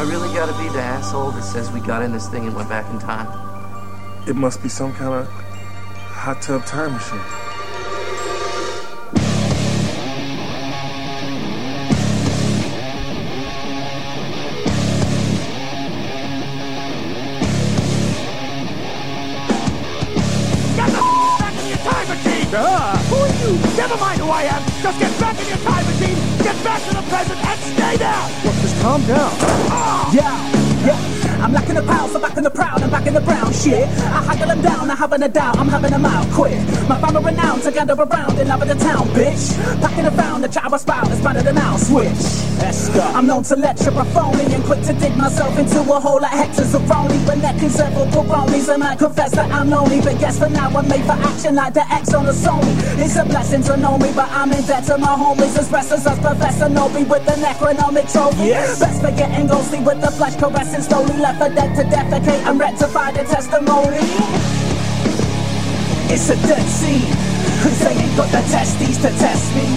I really gotta be the asshole that says we got in this thing and went back in time? It must be some kind of hot tub time machine. Get the f- back in your time machine! Ah! Who are you? Never mind who I am. Just get back in your time machine, get back to the present, and stay there. Look, just calm down. Ah. Yeah, yeah. I'm lacking the power, so back in the proud and back in the brown shit. I haggle them down, I'm having a doubt, I'm having a mouth quick. My family renowned to gather around in love of the town, bitch. Packing around the chat I spout is better than now switch. I'm known to lecture a phony and quick to dig myself into a hole like hectares of phony. When that can several pepperonis and I confess that I'm lonely. But guess for now I'm made for action like the X on the Sony. It's a blessing to know me, but I'm in debt to my homies as restless as Professor Novi with the necronomic trophy. Yes. Best forgetting ghostly with the flesh caressing slowly left for dead to defecate and rectify the testimony. It's a dead scene, cause they ain't got the testes to test me.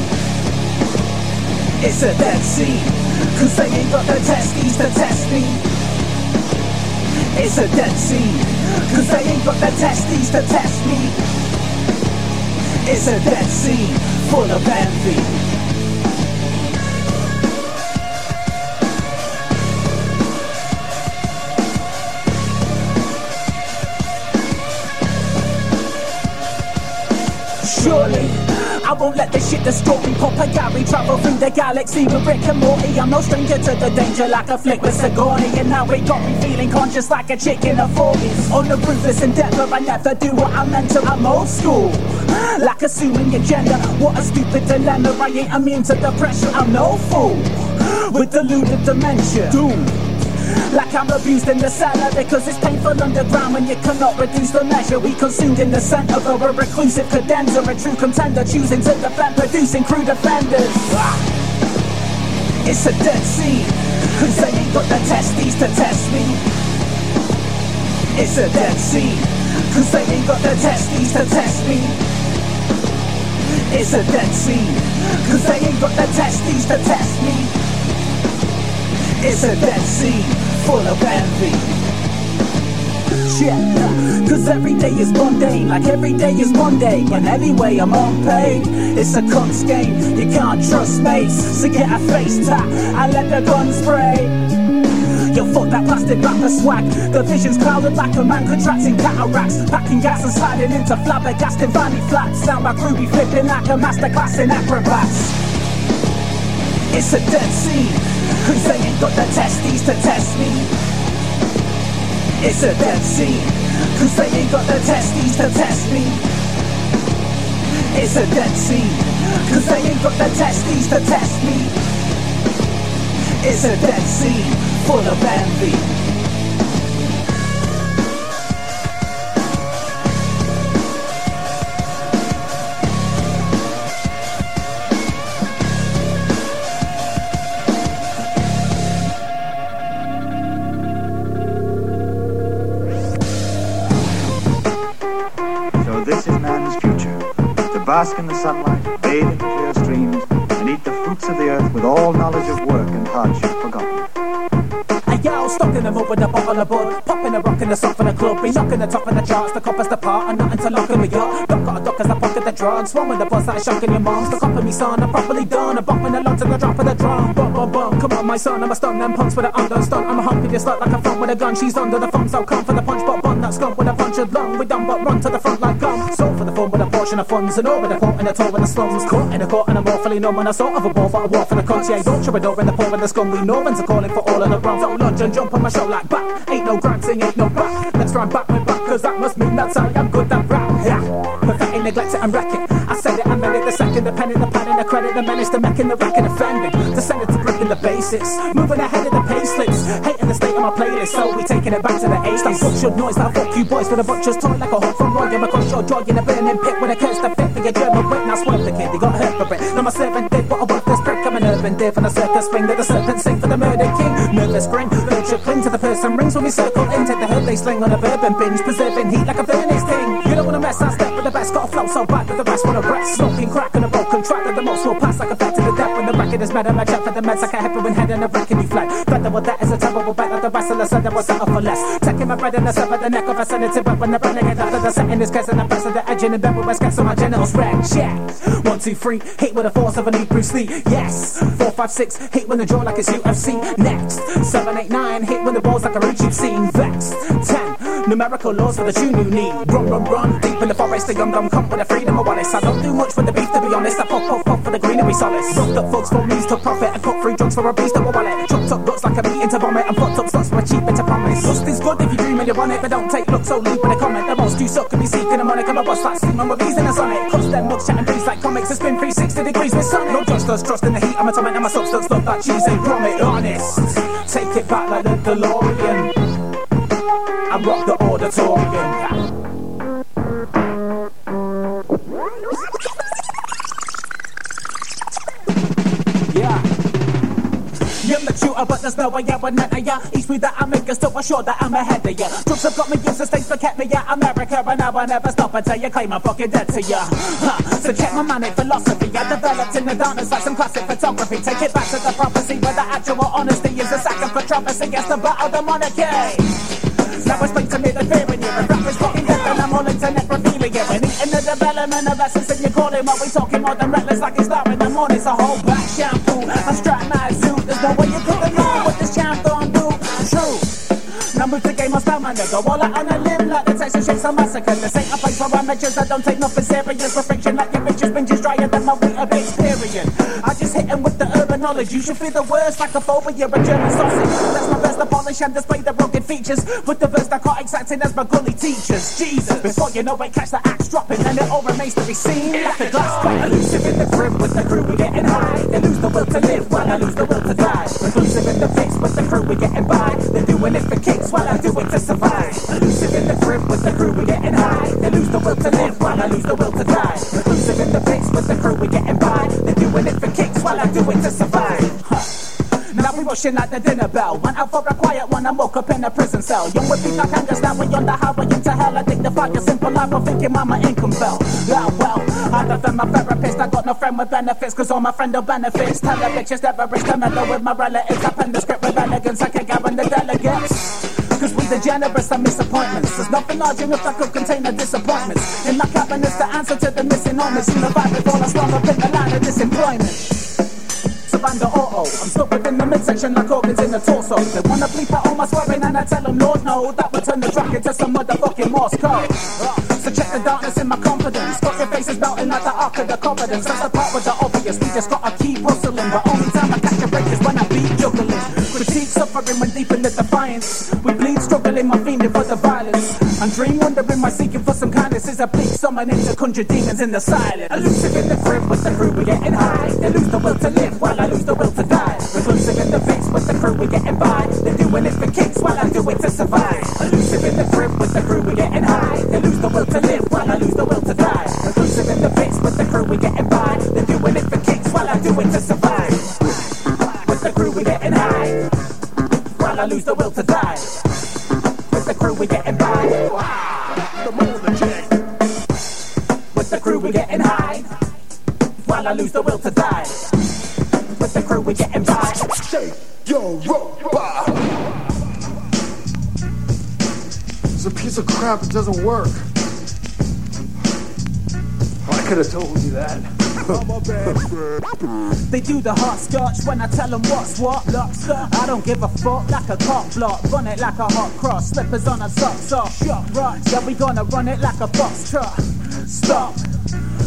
It's a dead scene, cause they ain't got the testes to test me. It's a dead scene, cause they ain't got the testes to test me. It's a dead scene, full of envy. Surely, I won't let this shit destroy me. Pop a Gary, travel through the galaxy with Rick and Morty. I'm no stranger to the danger, like a flick with Sigourney. And now it got me feeling conscious like a chick in a 40s. On the ruthless endeavor, I never do what I'm meant to. I'm old school. Like assuming your gender, what a stupid dilemma. I ain't immune to the pressure, I'm no fool. With deluded dementia. Doom. Like I'm abused in the cellar because it's painful underground when you cannot reduce the measure. We consumed in the center of a reclusive cadenza, a true contender choosing to defend, producing crude offenders. Ah. It's a dead scene, cause they ain't got the testes to test me. It's a dead scene, cause they ain't got the testes to test me. It's a dead scene, cause they ain't got the testes to test me. It's a dead scene full of envy. Yeah, cause every day is mundane, like every day is Monday. And anyway, I'm unpaid. It's a cunt's game, you can't trust mates. So get a face tap, I let the gun spray. Yo, fuck that plastic rapper swag. The vision's clouded like a man contracting cataracts. Packing gas and sliding into flabbergasted valley flats. Sound like Ruby flipping like a masterclass in acrobats. It's a dead scene. Cause they ain't got the testes to test me. It's a dead scene. Cause they ain't got the testes to test me. It's a dead scene. Cause they ain't got the testes to test me. It's a dead scene full of envy. Bask in the sunlight, bathe in the clear streams, and eat the fruits of the earth with all knowledge of work and hardship forgotten. Hey yo, stuck in the mud with a bottle of bud Popping a rock in the soft in the club. Be knocking the top of the charts, the coppers the part And nothing to lock in me up Don't got a duck as I pocket the drugs One with the buzz that is shocking your moms The cop of me son, I'm properly done. I'm bumping along to the drop of the drum. Bum bum bum, come on my son. I'm a stun them punks with an undone stunt I'm a humpy like like a front with a gun. She's under the thumb so come for the punch But bun that skunk with a punch of lung We done but run to the front like gum. So for the fun with a portion of funds And over the court and the toe in the slums Caught in the court and I'm awfully numb And I sort of a ball but I walk for the cunts Yeah, don't troubadour in the poor and the scum. We Normans are calling for all of the wrong. So lunge and jump on my show like back. Ain't no granting, ain't no back. Let's try and back my back Cause that must mean that's how I'm good at rap. Yeah, perfecting, neglect it and wreck it I said it, I meant it, the second, the pen in the pen and the credit, the menace, the mecking, the wrecking, offending. Descended to breaking the basics, moving ahead of the pay slips, hating the state of my playlist, so we taking it back to the 80s. That your noise, that fuck you boys for the butcher's toy like a hawk from Roy. I'm across your joy in a burning pit with a curse that fit for your German wit. Now swerve the kid, they got hurt for it. Now my servant did what I I'm an urban div and a circus ring that the serpent sing for the murder king. Nervous grin, should cling to the person rings when we circle in. Take the herd they sling on a bourbon binge, preserving heat like a furnace thing. You don't wanna mess, I step with the best, got a flow so bad that the rest wanna rest. Smoking crack on a broken track that the most will pass like a fat to the death when the racket is mad. I'm a for the meds like a heroin head and a wrecking you flat. Better with that is a terrible bet that the rest of the said that was settle for less. Taking my bread and the sever the neck of a senator, but when the renegade after the setting is guessing the press of the edge and the bed with gas on my genitals wreck. Check. One, two, three, hit with the force of a new Lee. Yes. Four, five, six, hit when the jaw like it's UFC. Next. Seven, eight, nine, hit when the balls like a YouTube scene. Vexed. Ten. Numerical laws for the tune you need. Run, run, run. Deep in the forest, the young dumb come for the freedom of honest. I don't do much for the beef, to be honest. I pop, pop, pop for the greenery solace. Rocked up folks for means to profit. I cut free drugs for a beast of a wallet. Chopped up guts like a meat into vomit. And fucked up sluts for a cheap bit of promise. Lust is good if you dream and you run it, but don't take looks so leap in a comment. The most you suck could be seeking a money. Come a bust like steaming with bees in a sonnet. Cuss them mugs, chatting beats like comics. It's been 360 degrees with sun. No trust us, trust in the heat. I'm atomic and my substance stuff that cheese ain't grommet. Honest. Take it back like the DeLorean. I rock the auditorium. But there's no way I would never ya. Each move that I make is still sure that I'm ahead of ya. Drugs have got me used to states that kept me at America, and now I will never stop until you claim I'm fucking dead to ya. So check my manic philosophy. I developed in the darkness like some classic photography. Take it back to the prophecy where the actual honesty is a sack of controversy against the battle the monarchy. Now explain to me the fear in you. If rap is fucking death, and I'm all revealing it. When eating the development of essence and you call it what we talking more than reckless like it's love in the morning. It's a whole black shampoo. I'm strapped my suit. There's no way you could known what this champ gon' do. True. Now move the game on style, man. Go all out on a limb like the Texas Shakes on Massacre. This ain't a place for amateurs that don't take nothing serious. Perfection like your bitches, binges drier than my winter base period. I just hit 'em with the knowledge. You should feel the worst like a phobia, a German sausage. That's my best polish and display the rugged features. With the verse narcotics acting as my gully teachers. Jesus. Before you know it, catch the axe dropping, and it all remains to be seen. Like a glass quite elusive in the crib with the crew, we're getting high. They lose the will to live while I lose the will to die. Reclusive in the fix with the crew, we're getting by. They're doing it for kicks while I do it to survive. Elusive in the crib with the crew, we're getting high. They lose the will to live while I lose the will to die. Reclusive in the fix with the crew, we're getting by. They're doing it for kicks while I do it to survive. Now we rushing at the dinner bell. Went out for a quiet one and woke up in a prison cell. Young with feet like hangers, now we on the highway into hell. I dignify your simple life of thinking mama income fell. Yeah, well, other than my therapist, I got no friend with benefits, cause all my friend don't benefits. Tell the bitches never reach the medal with my relatives. I pen the script with elegance, I can't govern the delegates. Cause we the generous and disappointments. There's nothing large enough that could contain the disappointments. In my cabinet's the answer to the missing moments. In the vibe with all I slum up in the line of disemployment. Savanda Auto. I'm stuck within the midsection like organs in the torso. They wanna bleep out all my swearing and I tell them, Lord, no, that would turn the track into some motherfucking Morse code. So check the darkness in my confidence. Got your faces melting like the arc of the confidence. That's the part with the obvious. We just gotta keep hustling. But only time I catch a break is when I beat juggling. Critique suffering when deep in the defiance. We bleed struggling, my fiending for the violence. I'm dream wondering, my seeking for some kindness is a bleak summoning to conjure demons in the silence. Elusive in the crib with the crew, we're getting high. They lose the will to live while I lose the will to die. Reclusive in the fix with the crew, we're getting by. They're doing it for kicks while I do it to survive. Elusive in the crib with the crew, we're getting high. They lose the will to live while I lose the will to die. Reclusive in the fix with the crew, we're getting by. They're doing it for kicks while I do it to survive. While I lose the will to die. With the crew, we're getting by. With the crew, we're getting high. While I lose the will to die. With the crew, we're getting by. Shake your robot. It's a piece of crap. It doesn't work. Oh, I could have told you that. They do the hot scotch when I tell them what's what. Lockstock. I don't give a fuck like a cock block. Run it like a hot cross. Slippers on a socks off. Shot. Yeah, we gonna run it like a box truck. Stop.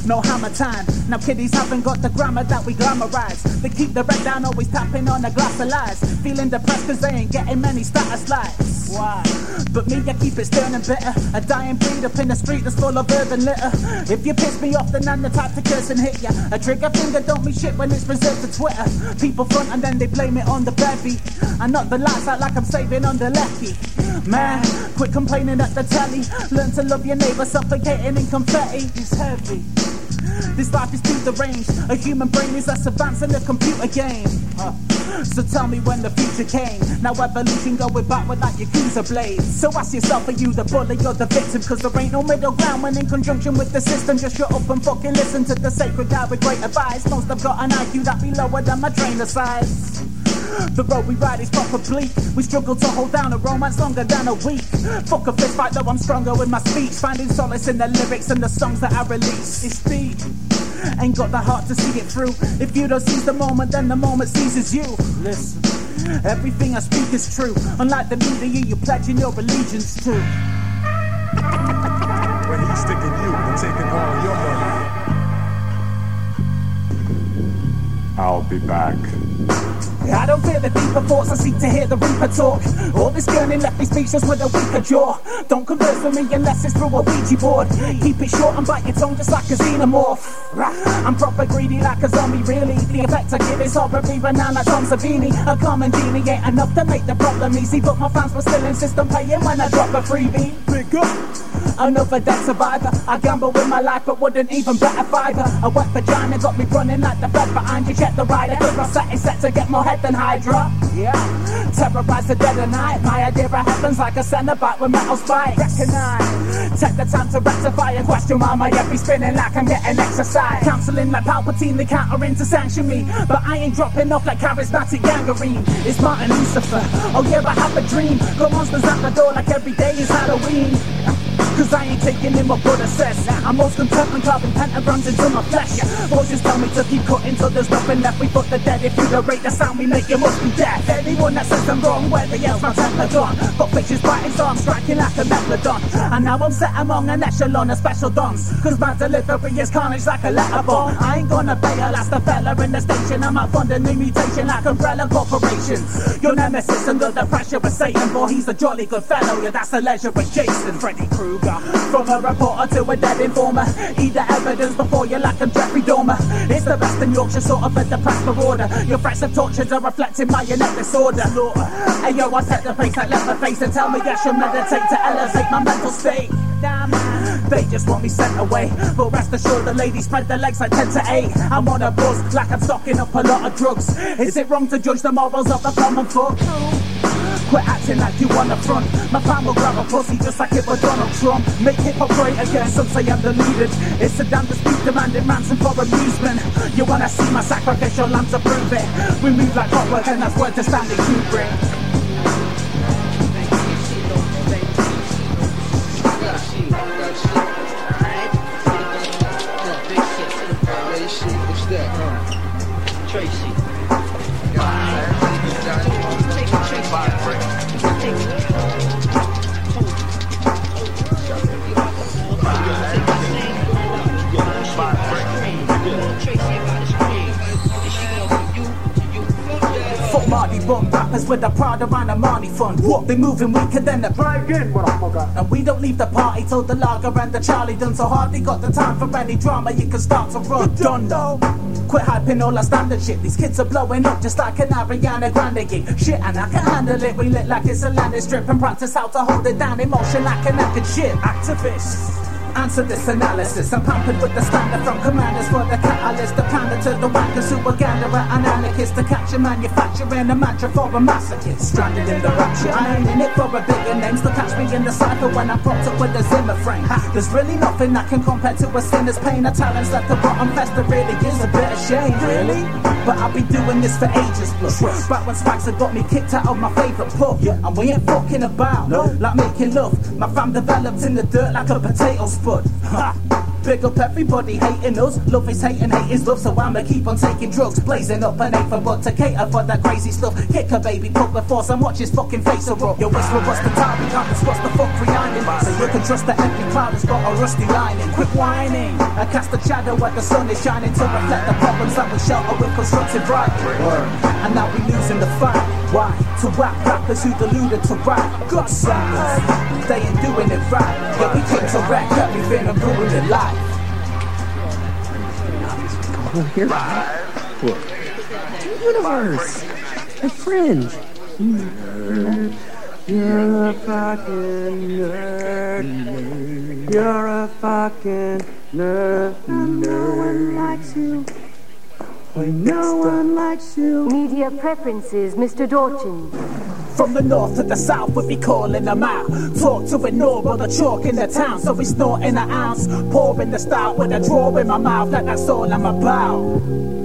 No hammer time. Now kiddies haven't got the grammar that we glamorize. They keep the red down, always tapping on a glass of lies. Feeling depressed cause they ain't getting many status likes. Why? But me, I keep it stern and bitter. A dying breed up in the street that's full of urban litter. If you piss me off, then I'm the type to curse and hit ya. A trigger finger don't mean shit when it's reserved for Twitter. People front and then they blame it on the bevy. I knock the lights out like I'm saving on the lefty. Man, quit complaining at the telly. Learn to love your neighbor, suffocating in confetti. It's heavy. This life is too deranged. A human brain is less advanced than a computer game. So tell me when the future came. Now evolution going backward like Yakuza blades. So ask yourself, are you the bully or the victim? Cause there ain't no middle ground when in conjunction with the system. Just shut up and fucking listen to the sacred guy with great advice. Most have got an IQ that be lower than my trainer size. The road we ride is proper bleak. We struggle to hold down a romance longer than a week. Fuck a fist fight, though I'm stronger with my speech. Finding solace in the lyrics and the songs that I release. It's deep. Ain't got the heart to see it through. If you don't seize the moment, then the moment seizes you. Listen, everything I speak is true. Unlike the media you're pledging your allegiance to. Be back. I don't fear the deeper thoughts, I seek to hear the reaper talk. All this yearning left me speechless with a weaker jaw. Don't converse with me unless it's through a Ouija board. Keep it short and bite your tongue just like a xenomorph. I'm proper greedy like a zombie, really. The effect I give is horribly like Tom Savini. A common genie ain't enough to make the problem easy, but my fans will still insist on paying when I drop a freebie. Big up. Another dead survivor. I gamble with my life, but wouldn't even bet a fiver. A wet vagina got me running like the bed behind you. Check the rider, cause my set set to get more head than Hydra. Yeah. Terrorize the dead of night. My idea heaven's like a Cenobite with metal spikes. Recognize. Take the time to rectify a question while my head be spinning like I'm getting exercise. Counseling like Palpatine, the countering to sanction me. But I ain't dropping off like charismatic gangrene. It's Martin Lucifer. Oh yeah, I have a dream. Got monsters at the door like every day is Halloween. Cause I ain't taking in what Buddha says. I'm most content when carving pentagrams into my flesh. Voices tell me to keep cutting till there's nothing left. We put the dead. If you the rate the sound we make, it must be death Anyone that says I'm wrong, where the hell's my temper gone? Got bitches biting, so I'm striking like a megalodon. And now I'm set among an echelon of special dons. Cause my delivery is carnage like a letter bomb. I ain't gonna bail, that's the fella in the station. I'm out funding new mutation like umbrella corporations. Your nemesis under the pressure of Satan, boy, he's a jolly good fellow. Yeah, that's the leisure of Jason, Freddy Krueger. From a reporter to a dead informer. Eat the evidence before you like a Jeffrey Dahmer. It's the best in Yorkshire, sort of at the press marauder. Your threats of tortures are reflecting marionette disorder. Hey yo, I set the pace like left my face and tell me I should meditate to elevate my mental state. They just want me sent away. But rest assured, the ladies spread their legs like 10 to 8. I'm on a buzz, like I'm stocking up a lot of drugs. Is it wrong to judge the morals of the common folk? Quit acting like you the front. My fan will grab a pussy just like it was Donald Trump. Make hip hop great again, some say I'm deleted. It's a damn dispute demanding ransom for amusement. You wanna see my sacrificial lamb to prove it? We move like clockwork and that's word to Stanley Kubrick. Bum rappers with a Prada and a money fund. What? They moving weaker than the Try again, motherfucker. And we don't leave the party till the lager and the Charlie done. So hardly got the time for any drama. You can start to run. Done though. Quit hyping all our standard shit. These kids are blowing up just like an Ariana Grande gig. Shit, and I can handle it. We lit like it's a landing strip and practice how to hold it down. Emotion like an active shit. Activists. Answer this analysis. I'm pampered with the standard from commanders for the catalyst. The pander to the wackers who are gatherer and anarchists. To catch a manufacturer manufacturing a mantra for a masochist. Stranded in the rapture. I ain't in it for a bigger name. Still catch me in the cypher when I'm propped up with a Zimmer frame. There's really nothing that can compare to a sinner's pain. A talent's at the bottom fester really is a bit of shame. Really? But I've been doing this for ages, look. Back when Spags had got me kicked out of my favourite pub. And we ain't fucking about, no. like making love. My fam developed in the dirt like a potato spud. Ha! Big up everybody hating us. Love is hating, hate is love. So I'ma keep on taking drugs. Blazing up an eight for but to cater for that crazy stuff. Kick a baby, put the force and watch his fucking face erupt. Yo, whisper, what's the time? We can't discuss the fuck reminding. So you can trust the empty cloud has got a rusty lining. Quit whining. I cast a shadow where the sun is shining to reflect the problems that we shelter with constructive writing. And now we losing the fight. Why? To rap rappers who deluded to rap. Good suckers. They ain't doing it right. Yeah, we came to wreck everything and ruin your life. Universe. My friend. You're a fucking nerd. You're a fucking nerd. No one likes you. Play No one likes you. Media preferences, Mr. Dorchin. From the north to the south, we be calling them out. Talk to ignore all the chalk in the town, so we snorting an ounce. Pouring the stout with a draw in my mouth, like that's all I'm about.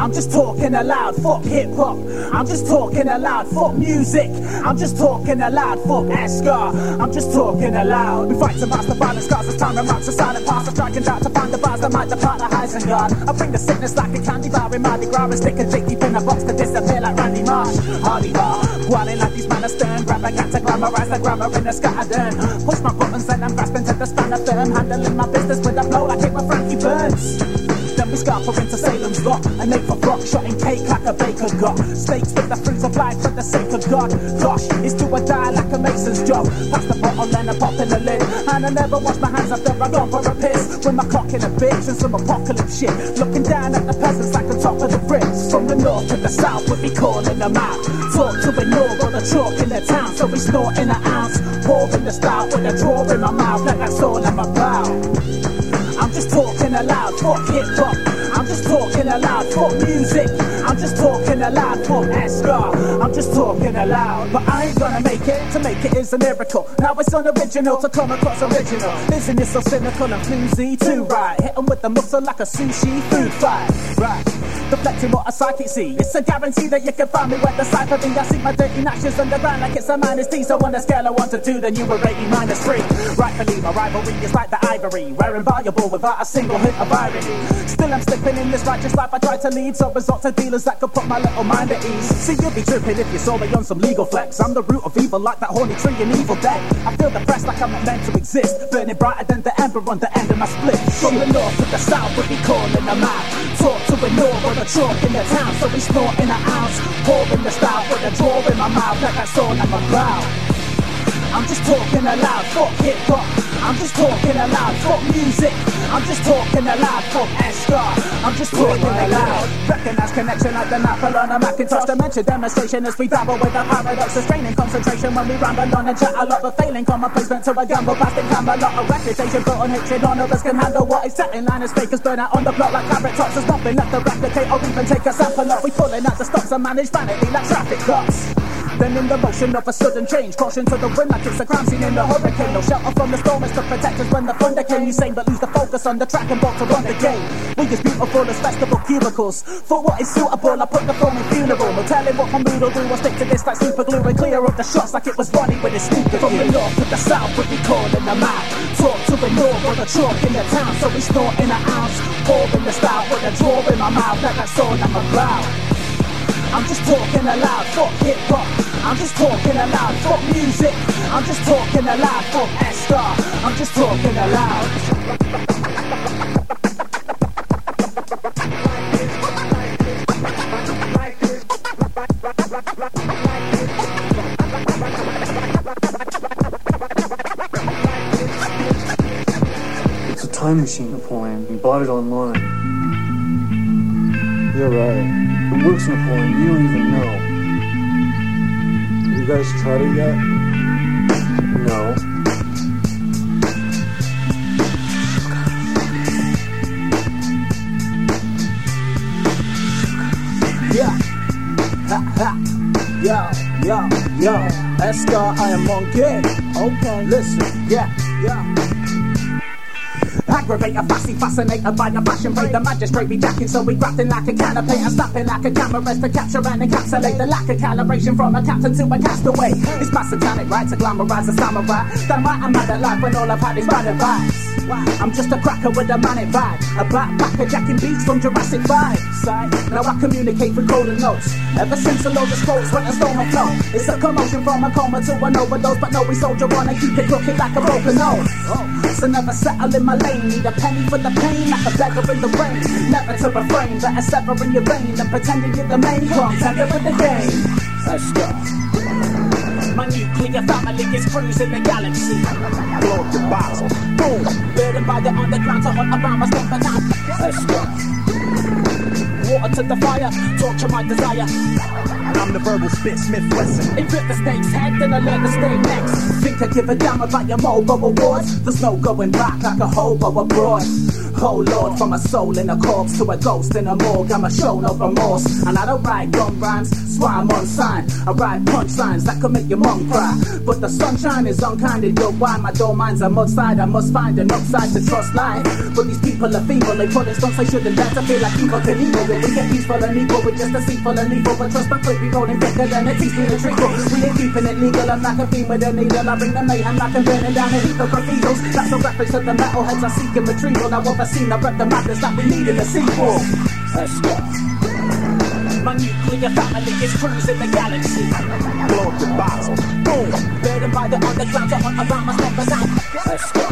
I'm just talking aloud, fuck hip hop. I'm just talking aloud, fuck music. I'm just talking aloud, fuck Eskar. I'm just talking aloud. We fight to master violence, cause it's time to march the silent past. I'm out to find the bars that might depart the Isengard. I bring the sickness like a candy bar in Mardi Gras and stick a dick deep in a box to disappear like Randy Marsh. Hardy bar, whiling like these men are stern. Grab a gat to glamorize the grammar in the scattered Push my buttons and I'm grasping to the span of firm. Handling my business with a flow like it were Frankie Burns. Then we scarper into Salem's lot. And aim for rock, shotting cake like a baker got Steaks with the fruits of life for the sake of God. Gosh, it's do or die like a mason's job. Pass the bottle and I pop in the lid. And I never wash my hands after I gone for a piss. With my cock in a bitch and some apocalypse shit. Looking down at the peasants like the top of the bricks. From the north to the south we be calling them out. Talk to ignore all the chalk in the town So we snorting an ounce. Pour in the stout with a draw in my mouth. Like that's all I'm about I'm just talking aloud, fuck hip hop. I'm just talking aloud, talk music. I'm just talking aloud, just talking aloud, but I ain't gonna make it. To make it is a miracle. Now it's unoriginal to come across original. Isn't it so cynical and floozy too? Right, hit 'em with the muscle like a sushi food fight. Right. Deflecting what a psychic see. It's a guarantee that you can find me where the cipher thing. I see my dirty ashes underground like it's a minus D. So on a scale of 1 to 2, then you were rating minus 3. Rightfully, my rivalry is like the ivory. We're invaluable without a single hit of irony. Still, I'm slipping in this righteous life I try to lead. So resort to dealers that could put my little mind at ease. See, you'll be tripping if you saw me on some legal flex. I'm the root of evil like that horny tree in Evil Dead. I feel depressed like I'm not meant to exist. Burning brighter than the ember on the end of my split. From the north to the south, we be calling them out. Talk to ignore all the chalk in the town, so we snort in an ounce. Pouring the style with a draw in my mouth, like that's all I'm about. I'm just talking aloud, fuck hip hop. I'm just talking aloud, fuck music. I'm just talking aloud, fuck Eskar. I'm just talking aloud. Recognize connection like the Apple on a Macintosh. Dimension demonstration as we dabble with the paradox. of straining concentration when we ramble on and chat a lot. But failing common placement to a gamble, plastic camera. Lot of reputation built on hatred. None of us can handle what is set in line as fakers burn out on the block like carrot tops. There's nothing left to replicate or even take a sample of. We pulling out the stops and manage vanity like traffic cops. Then in the motion of a sudden change, caution to the wind like it's a crime scene in the hurricane. No shelter from the storm is to protect us when the thunder came. You sing but lose the focus on the track and bolt to run the game. We as beautiful as festival cubicles. For what is suitable, I put the phone in funeral. No telling what my mood will do. I'll stick to this like super glue and clear up the shots like it was Ronnie with his stupid From the north to the south, we be calling them out. Talk to the north with the chalk in the town, so we snort in an ounce. Pouring the stout with a draw in my mouth, like that's all I'm about. I'm just talking aloud, fuck hip hop. I'm just talking aloud, fuck music. I'm just talking aloud, fuck Eskar. I'm just talking aloud. It's a time machine, Napoleon. We bought it online. You're right. It works, Napoleon. You don't even know. You guys tried it yet? No. Yeah. Ha ha. Yo, yo, yo. Eskar, I am on gig. Okay, listen. Yeah, yeah. Aggravator, fussy, fascinated by the fashion play. The magistrate be jacking, so we grafting like a canopy and snapping like a camera to capture and encapsulate the lack of calibration from a captain to a castaway. It's my satanic right to glamorize a samurai. Damn right, I'm mad at life when all I've had is bad advice. I'm just a cracker with a manic vibe. A backpacker jacking beats from Jurassic 5. Side. Now I communicate through golden notes. Ever since a load of scrolls when a storm afloat. It's a commotion from a coma to an overdose. But no, we soldier on and keep it crooked like a broken nose. So never settle in my lane. Need a penny for the pain, like a beggar in the rain. Never to refrain, better sever in your vein than pretending you're the main contender with the game. Let's go. My nuclear family is cruising the galaxy. Blow the bottle. Boom. Burdened by the underground to hunt around my for time. Let's go. Water to the fire, torture my desire. I'm the verbal spit Smith Wesson. It rip the snake's head, then I learn to stay next. Think I give a damn about your mobile awards? There's no going back like a hobo abroad. Lord, from a soul in a corpse to a ghost in a morgue, I'm a show no remorse. And I don't write gun rhymes, swear I'm on. I write punch signs that could make your mom cry. But the sunshine is unkind and your why my door mine's a side. I must find an upside to trust life. But these people are feeble, they put stunts they shouldn't dare to feel like evil can evil. We get peaceful and equal with just a seatful and evil. But trust my clip, we rolling thicker than a teaspoon of treacle. We ain't keeping it legal, I'm like a fiend with a needle. I bring the mayhem like I'm burning down a heap of cathedrals. That's a reference to the metalheads I seek in retrieval. Now I've seen, I rep the madness that we need in the sequel. Let's go. My nuclear family is cruising the galaxy. Blow up the bottle. Boom. Burdened by the underground to hunt around my steppers out. Let's go.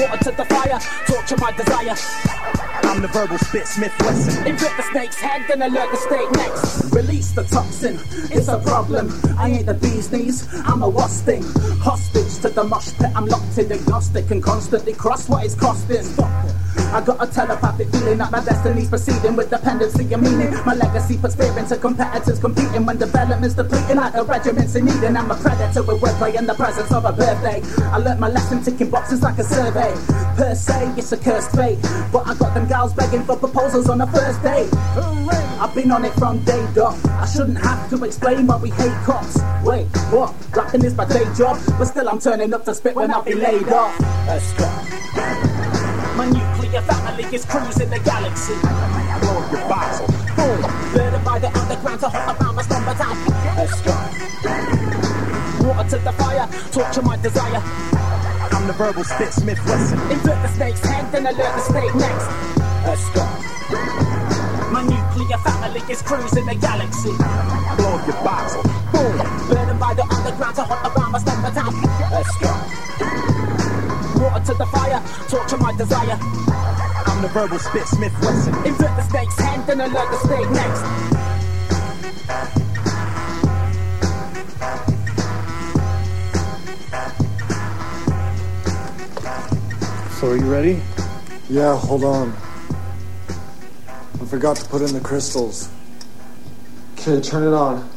Water to the fire, torture my desire. I'm the verbal spit Smith Wesson. Invert the snake's head, then alert the snake next. Release the toxin, it's a problem. I ain't the bee's knees, I'm a wasp thing. Hostage to the mosh pit, I'm locked in agnostic and constantly cross what it's costing. I got a telepathic feeling that my destiny's proceeding with dependency and meaning. My legacy puts fear into competitors competing when development's depleting like the regiments in. And I'm a predator with wordplay in the presence of a birthday. I learnt my lesson ticking boxes like a survey. Per se, it's a cursed fate. But I got them gals begging for proposals on the first date. I've been on it from day dot. I shouldn't have to explain why we hate cops. Wait, what? Rapping is my day job, but still I'm turning up to spit when I be laid off. Let's go. My nuclear family is cruising the galaxy. Blow your bottle. Boom. Burdened by the underground to hunt around my slumber town. Let's go. Water to the fire, torture my desire. I'm the verbal spit Smith Wesson. Invert the snake's head, then alert the snake next. Let's go. My nuclear family is cruising the galaxy. Blow your bottle. Boom. Burdened by the underground to hunt around my slumber town. Let's go. Water to the fire, torture my desire. I'm the verbal spit Smith Wesson. Invert the snake's head, then alert the snake next. So are you ready? Yeah, hold on. I forgot to put in the crystals. Okay, turn it on.